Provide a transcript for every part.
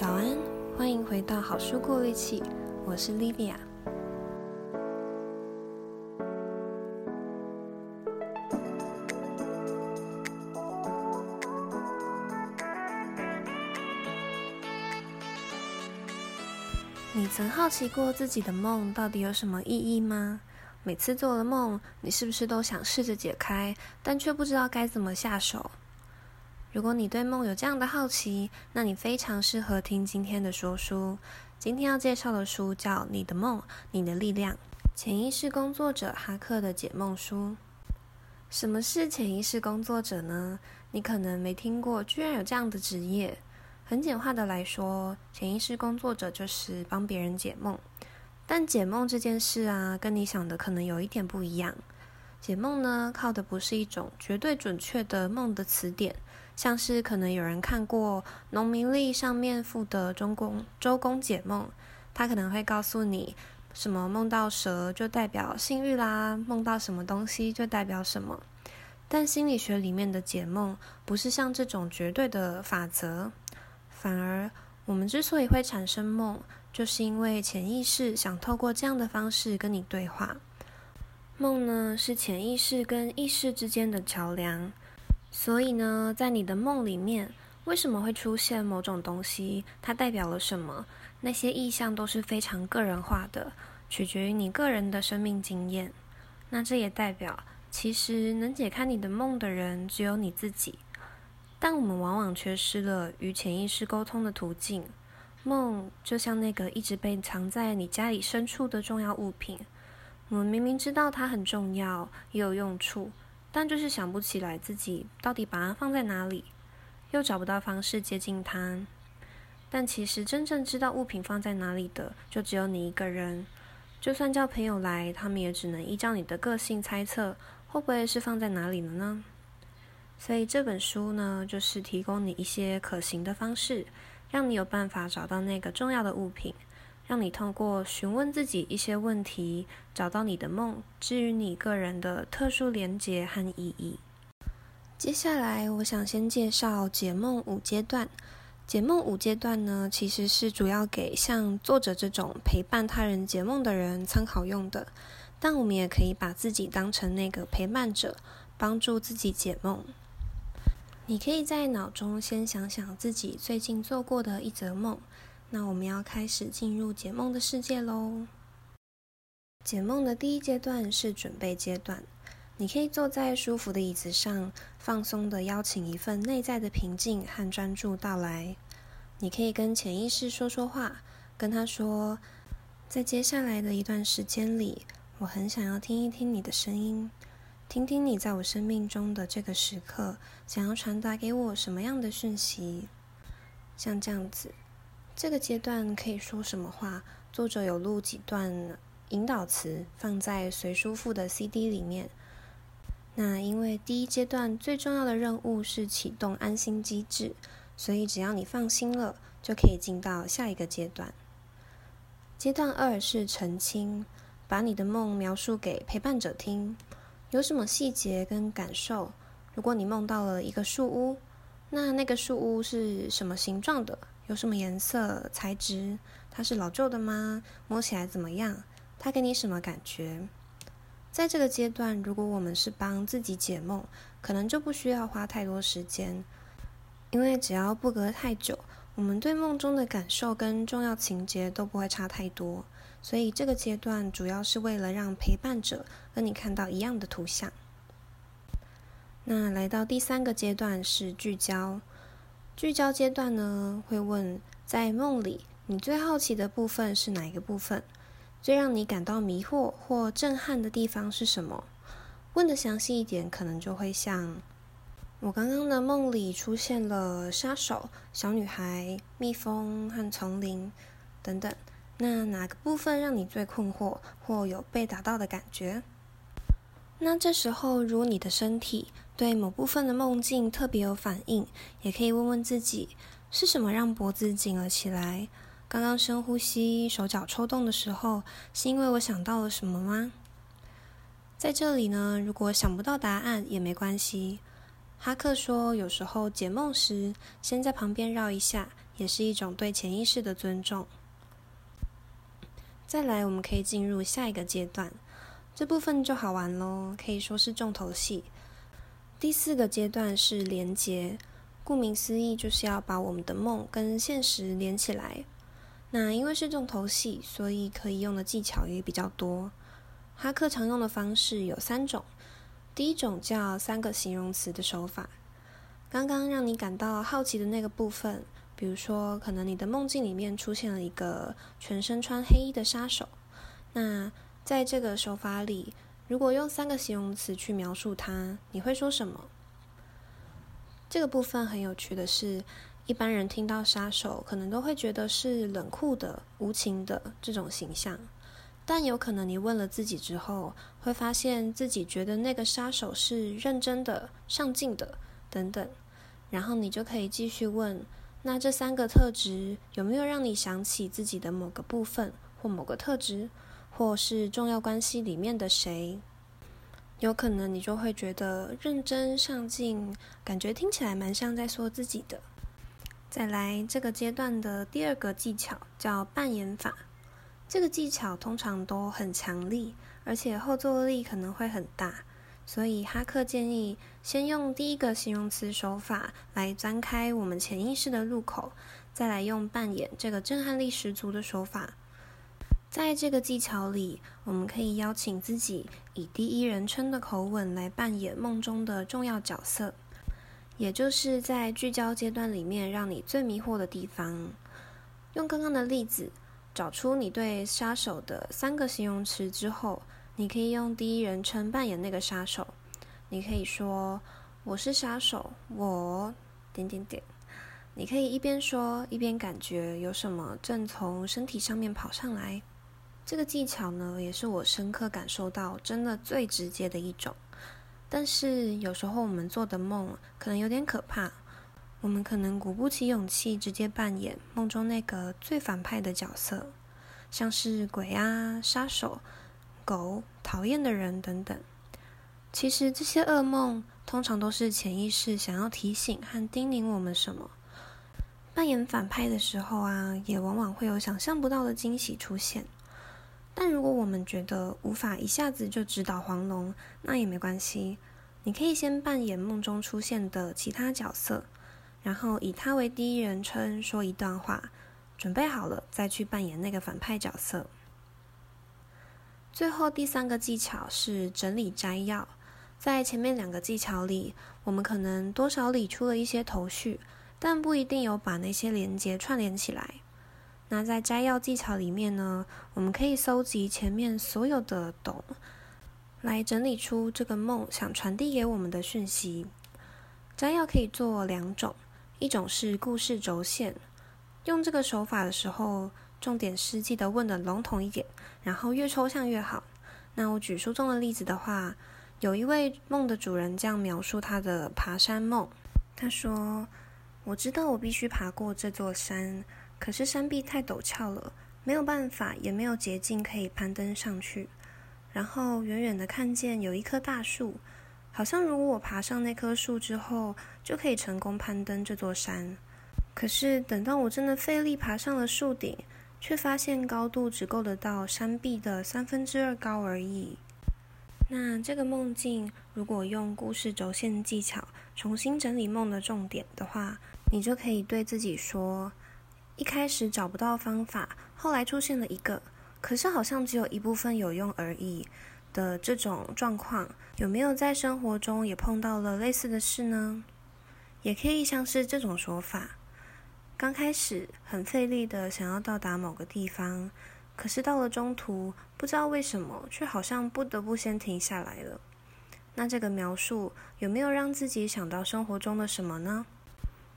早安，欢迎回到好书过滤器，我是 Livia。你曾好奇过自己的梦到底有什么意义吗？每次做了梦，你是不是都想试着解开，但却不知道该怎么下手？如果你对梦有这样的好奇，那你非常适合听今天的说书。今天要介绍的书叫《你的梦，你的力量》，潜意识工作者哈克的解梦书。什么是潜意识工作者呢？你可能没听过，居然有这样的职业。很简化的来说，潜意识工作者就是帮别人解梦。但解梦这件事啊，跟你想的可能有一点不一样。解梦呢，靠的不是一种绝对准确的梦的词典。像是可能有人看过农民历上面附的中公周公解梦，他可能会告诉你什么梦到蛇就代表幸运啦，梦到什么东西就代表什么。但心理学里面的解梦不是像这种绝对的法则，反而我们之所以会产生梦，就是因为潜意识想透过这样的方式跟你对话。梦呢，是潜意识跟意识之间的桥梁。所以呢，在你的梦里面，为什么会出现某种东西？它代表了什么？那些意象都是非常个人化的，取决于你个人的生命经验。那这也代表，其实能解开你的梦的人只有你自己。但我们往往缺失了与潜意识沟通的途径。梦就像那个一直被藏在你家里深处的重要物品，我们明明知道它很重要，也有用处。但就是想不起来自己到底把它放在哪里，又找不到方式接近它。但其实真正知道物品放在哪里的，就只有你一个人。就算叫朋友来，他们也只能依照你的个性猜测，会不会是放在哪里了呢？所以这本书呢，就是提供你一些可行的方式，让你有办法找到那个重要的物品。让你通过询问自己一些问题，找到你的梦，至于你个人的特殊连结和意义。接下来，我想先介绍解梦五阶段。解梦五阶段呢，其实是主要给像作者这种陪伴他人解梦的人参考用的。但我们也可以把自己当成那个陪伴者，帮助自己解梦。你可以在脑中先想想自己最近做过的一则梦。那我们要开始进入解梦的世界喽。解梦的第一阶段是准备阶段，你可以坐在舒服的椅子上，放松地邀请一份内在的平静和专注到来。你可以跟潜意识说说话，跟他说，在接下来的一段时间里，我很想要听一听你的声音，听听你在我生命中的这个时刻，想要传达给我什么样的讯息，像这样子。这个阶段可以说什么话？作者有录几段引导词，放在随书附的 CD 里面。那因为第一阶段最重要的任务是启动安心机制，所以只要你放心了，就可以进到下一个阶段。阶段二是澄清，把你的梦描述给陪伴者听，有什么细节跟感受？如果你梦到了一个树屋，那那个树屋是什么形状的？有什么颜色、材质？它是老旧的吗？摸起来怎么样？它给你什么感觉？在这个阶段，如果我们是帮自己解梦，可能就不需要花太多时间，因为只要不隔太久，我们对梦中的感受跟重要情节都不会差太多。所以这个阶段主要是为了让陪伴者跟你看到一样的图像。那来到第三个阶段是聚焦。聚焦阶段呢，会问在梦里你最好奇的部分是哪一个部分？最让你感到迷惑或震撼的地方是什么？问的详细一点，可能就会像我刚刚的梦里出现了杀手、小女孩、蜜蜂和丛林等等。那哪个部分让你最困惑或有被打到的感觉？那这时候，如你的身体对某部分的梦境特别有反应，也可以问问自己，是什么让脖子紧了起来？刚刚深呼吸、手脚抽动的时候，是因为我想到了什么吗？在这里呢，如果想不到答案也没关系。哈克说，有时候解梦时，先在旁边绕一下，也是一种对潜意识的尊重。再来，我们可以进入下一个阶段，这部分就好玩喽，可以说是重头戏。第四个阶段是连接，顾名思义，就是要把我们的梦跟现实连起来。那因为是重头戏，所以可以用的技巧也比较多。哈克常用的方式有三种，第一种叫三个形容词的手法。刚刚让你感到好奇的那个部分，比如说，可能你的梦境里面出现了一个全身穿黑衣的杀手。那在这个手法里，如果用三个形容词去描述他，你会说什么？这个部分很有趣的是，一般人听到杀手，可能都会觉得是冷酷的、无情的这种形象。但有可能你问了自己之后，会发现自己觉得那个杀手是认真的、上进的。等等，然后你就可以继续问：那这三个特质有没有让你想起自己的某个部分，或某个特质，或是重要关系里面的谁？有可能你就会觉得认真上进，感觉听起来蛮像在说自己的。再来，这个阶段的第二个技巧叫扮演法，这个技巧通常都很强力，而且后坐力可能会很大。所以哈克建议先用第一个形容词手法来钻开我们潜意识的入口，再来用扮演这个震撼力十足的手法。在这个技巧里，我们可以邀请自己以第一人称的口吻来扮演梦中的重要角色，也就是在聚焦阶段里面让你最迷惑的地方。用刚刚的例子，找出你对杀手的三个形容词之后。你可以用第一人称扮演那个杀手，你可以说我是杀手，我点点点。你可以一边说一边感觉有什么正从身体上面跑上来。这个技巧呢，也是我深刻感受到真的最直接的一种。但是有时候我们做的梦可能有点可怕，我们可能鼓不起勇气直接扮演梦中那个最反派的角色，像是鬼啊、杀手。狗、讨厌的人等等，其实这些噩梦通常都是潜意识想要提醒和叮咛我们什么。扮演反派的时候啊，也往往会有想象不到的惊喜出现。但如果我们觉得无法一下子就指导黄龙，那也没关系。你可以先扮演梦中出现的其他角色，然后以他为第一人称说一段话，准备好了再去扮演那个反派角色。最后第三个技巧是整理摘要，在前面两个技巧里，我们可能多少理出了一些头绪，但不一定有把那些连接串联起来。那在摘要技巧里面呢，我们可以搜集前面所有的懂，来整理出这个梦想传递给我们的讯息。摘要可以做两种，一种是故事轴线，用这个手法的时候。重点是记得问的笼统一点，然后越抽象越好。那我举书中的例子的话，有一位梦的主人这样描述他的爬山梦。他说：“我知道我必须爬过这座山，可是山壁太陡峭了，没有办法，也没有捷径可以攀登上去。然后远远的看见有一棵大树，好像如果我爬上那棵树之后，就可以成功攀登这座山。可是等到我真的费力爬上了树顶。”却发现高度只够得到山壁的三分之二高而已。那这个梦境，如果用故事轴线技巧重新整理梦的重点的话，你就可以对自己说：一开始找不到方法，后来出现了一个，可是好像只有一部分有用而已的这种状况，有没有在生活中也碰到了类似的事呢？也可以像是这种说法。刚开始很费力的想要到达某个地方，可是到了中途，不知道为什么，却好像不得不先停下来了。那这个描述有没有让自己想到生活中的什么呢？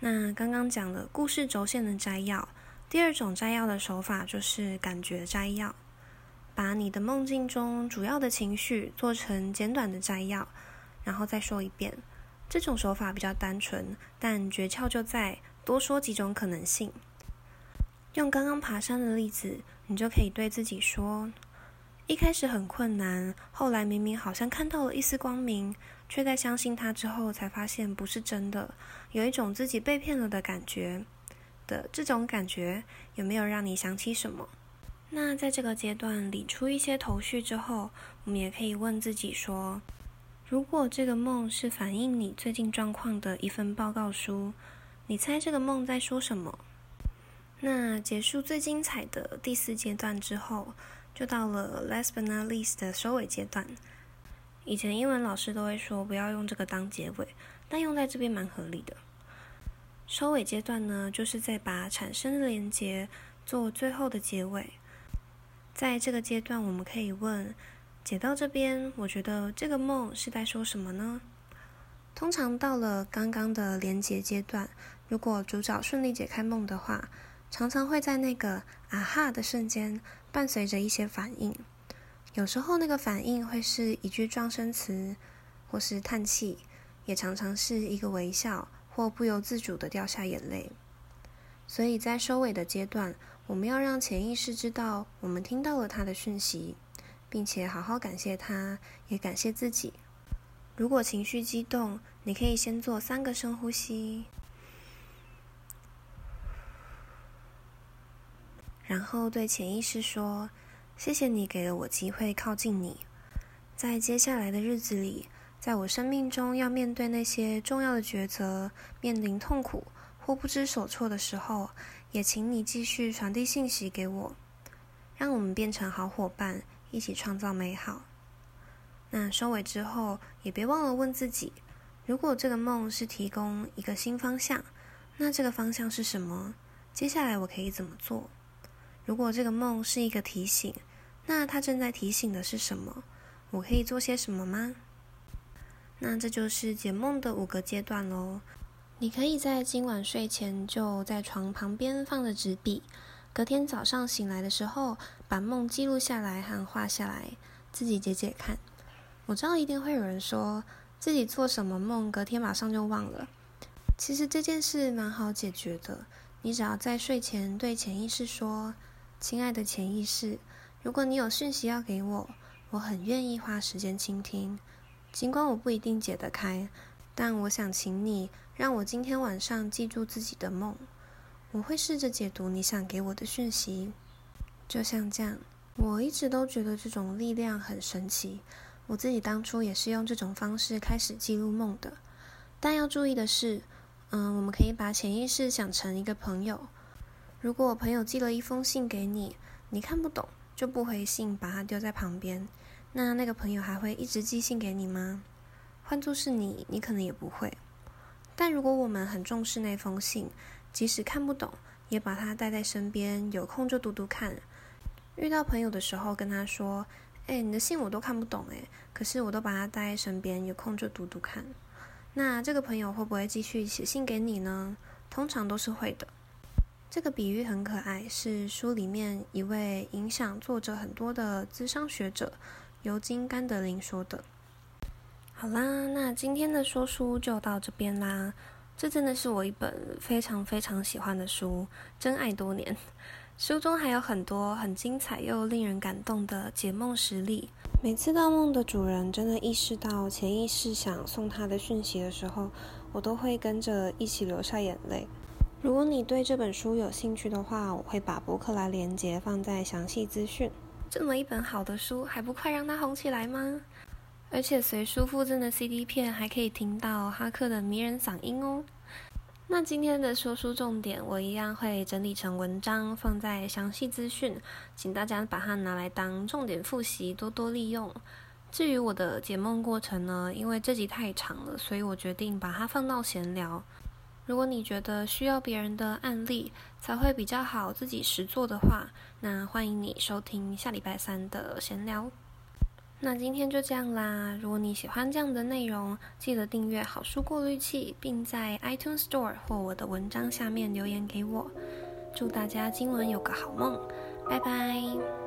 那刚刚讲了故事轴线的摘要，第二种摘要的手法就是感觉摘要，把你的梦境中主要的情绪做成简短的摘要，然后再说一遍。这种手法比较单纯，但诀窍就在。多说几种可能性。用刚刚爬山的例子，你就可以对自己说：一开始很困难，后来明明好像看到了一丝光明，却在相信他之后才发现不是真的，有一种自己被骗了的感觉。的这种感觉，有没有让你想起什么？那在这个阶段理出一些头绪之后，我们也可以问自己说：如果这个梦是反映你最近状况的一份报告书，你猜这个梦在说什么？那结束最精彩的第四阶段之后，就到了 last but not least 的收尾阶段。以前英文老师都会说不要用这个当结尾，但用在这边蛮合理的。收尾阶段呢，就是在把产生的连结做最后的结尾。在这个阶段，我们可以问：解到这边，我觉得这个梦是在说什么呢？通常到了刚刚的连结阶段，如果主角顺利解开梦的话，常常会在那个“啊哈”的瞬间，伴随着一些反应。有时候那个反应会是一句状声词，或是叹气，也常常是一个微笑。或不由自主的掉下眼泪，所以在收尾的阶段，我们要让潜意识知道我们听到了他的讯息，并且好好感谢他，也感谢自己。如果情绪激动，你可以先做三个深呼吸，然后对潜意识说：“谢谢你给了我机会靠近你，在接下来的日子里。”在我生命中要面对那些重要的抉择，面临痛苦或不知所措的时候，也请你继续传递信息给我，让我们变成好伙伴，一起创造美好。那收尾之后，也别忘了问自己：如果这个梦是提供一个新方向，那这个方向是什么？接下来我可以怎么做？如果这个梦是一个提醒，那它正在提醒的是什么？我可以做些什么吗？那这就是解梦的五个阶段喽。你可以在今晚睡前就在床旁边放着纸笔，隔天早上醒来的时候，把梦记录下来和画下来，自己解解看。我知道一定会有人说自己做什么梦，隔天马上就忘了。其实这件事蛮好解决的，你只要在睡前对潜意识说：“亲爱的潜意识，如果你有讯息要给我，我很愿意花时间倾听。”尽管我不一定解得开，但我想请你让我今天晚上记住自己的梦。我会试着解读你想给我的讯息，就像这样。我一直都觉得这种力量很神奇。我自己当初也是用这种方式开始记录梦的。但要注意的是，嗯，我们可以把潜意识想成一个朋友。如果我朋友寄了一封信给你，你看不懂就不回信，把它丢在旁边。那那个朋友还会一直寄信给你吗？换作是你，你可能也不会。但如果我们很重视那封信，即使看不懂，也把它带在身边，有空就读读看。遇到朋友的时候，跟他说：“哎，你的信我都看不懂，哎，可是我都把它带在身边，有空就读读看。”那这个朋友会不会继续写信给你呢？通常都是会的。这个比喻很可爱，是书里面一位影响作者很多的咨商学者。尤金·甘德林说的：“好啦，那今天的说书就到这边啦。这真的是我一本非常非常喜欢的书，真爱多年。书中还有很多很精彩又令人感动的解梦实例。每次盗梦的主人真的意识到潜意识想送他的讯息的时候，我都会跟着一起流下眼泪。如果你对这本书有兴趣的话，我会把博客来连结放在详细资讯。”这么一本好的书，还不快让它红起来吗？而且随书附赠的 CD 片，还可以听到哈克的迷人嗓音哦。那今天的说书重点，我一样会整理成文章，放在详细资讯，请大家把它拿来当重点复习，多多利用。至于我的解梦过程呢，因为这集太长了，所以我决定把它放到闲聊。如果你觉得需要别人的案例才会比较好，自己实做的话，那欢迎你收听下礼拜三的闲聊。那今天就这样啦。如果你喜欢这样的内容，记得订阅好书过滤器，并在 iTunes Store 或我的文章下面留言给我。祝大家今晚有个好梦，拜拜。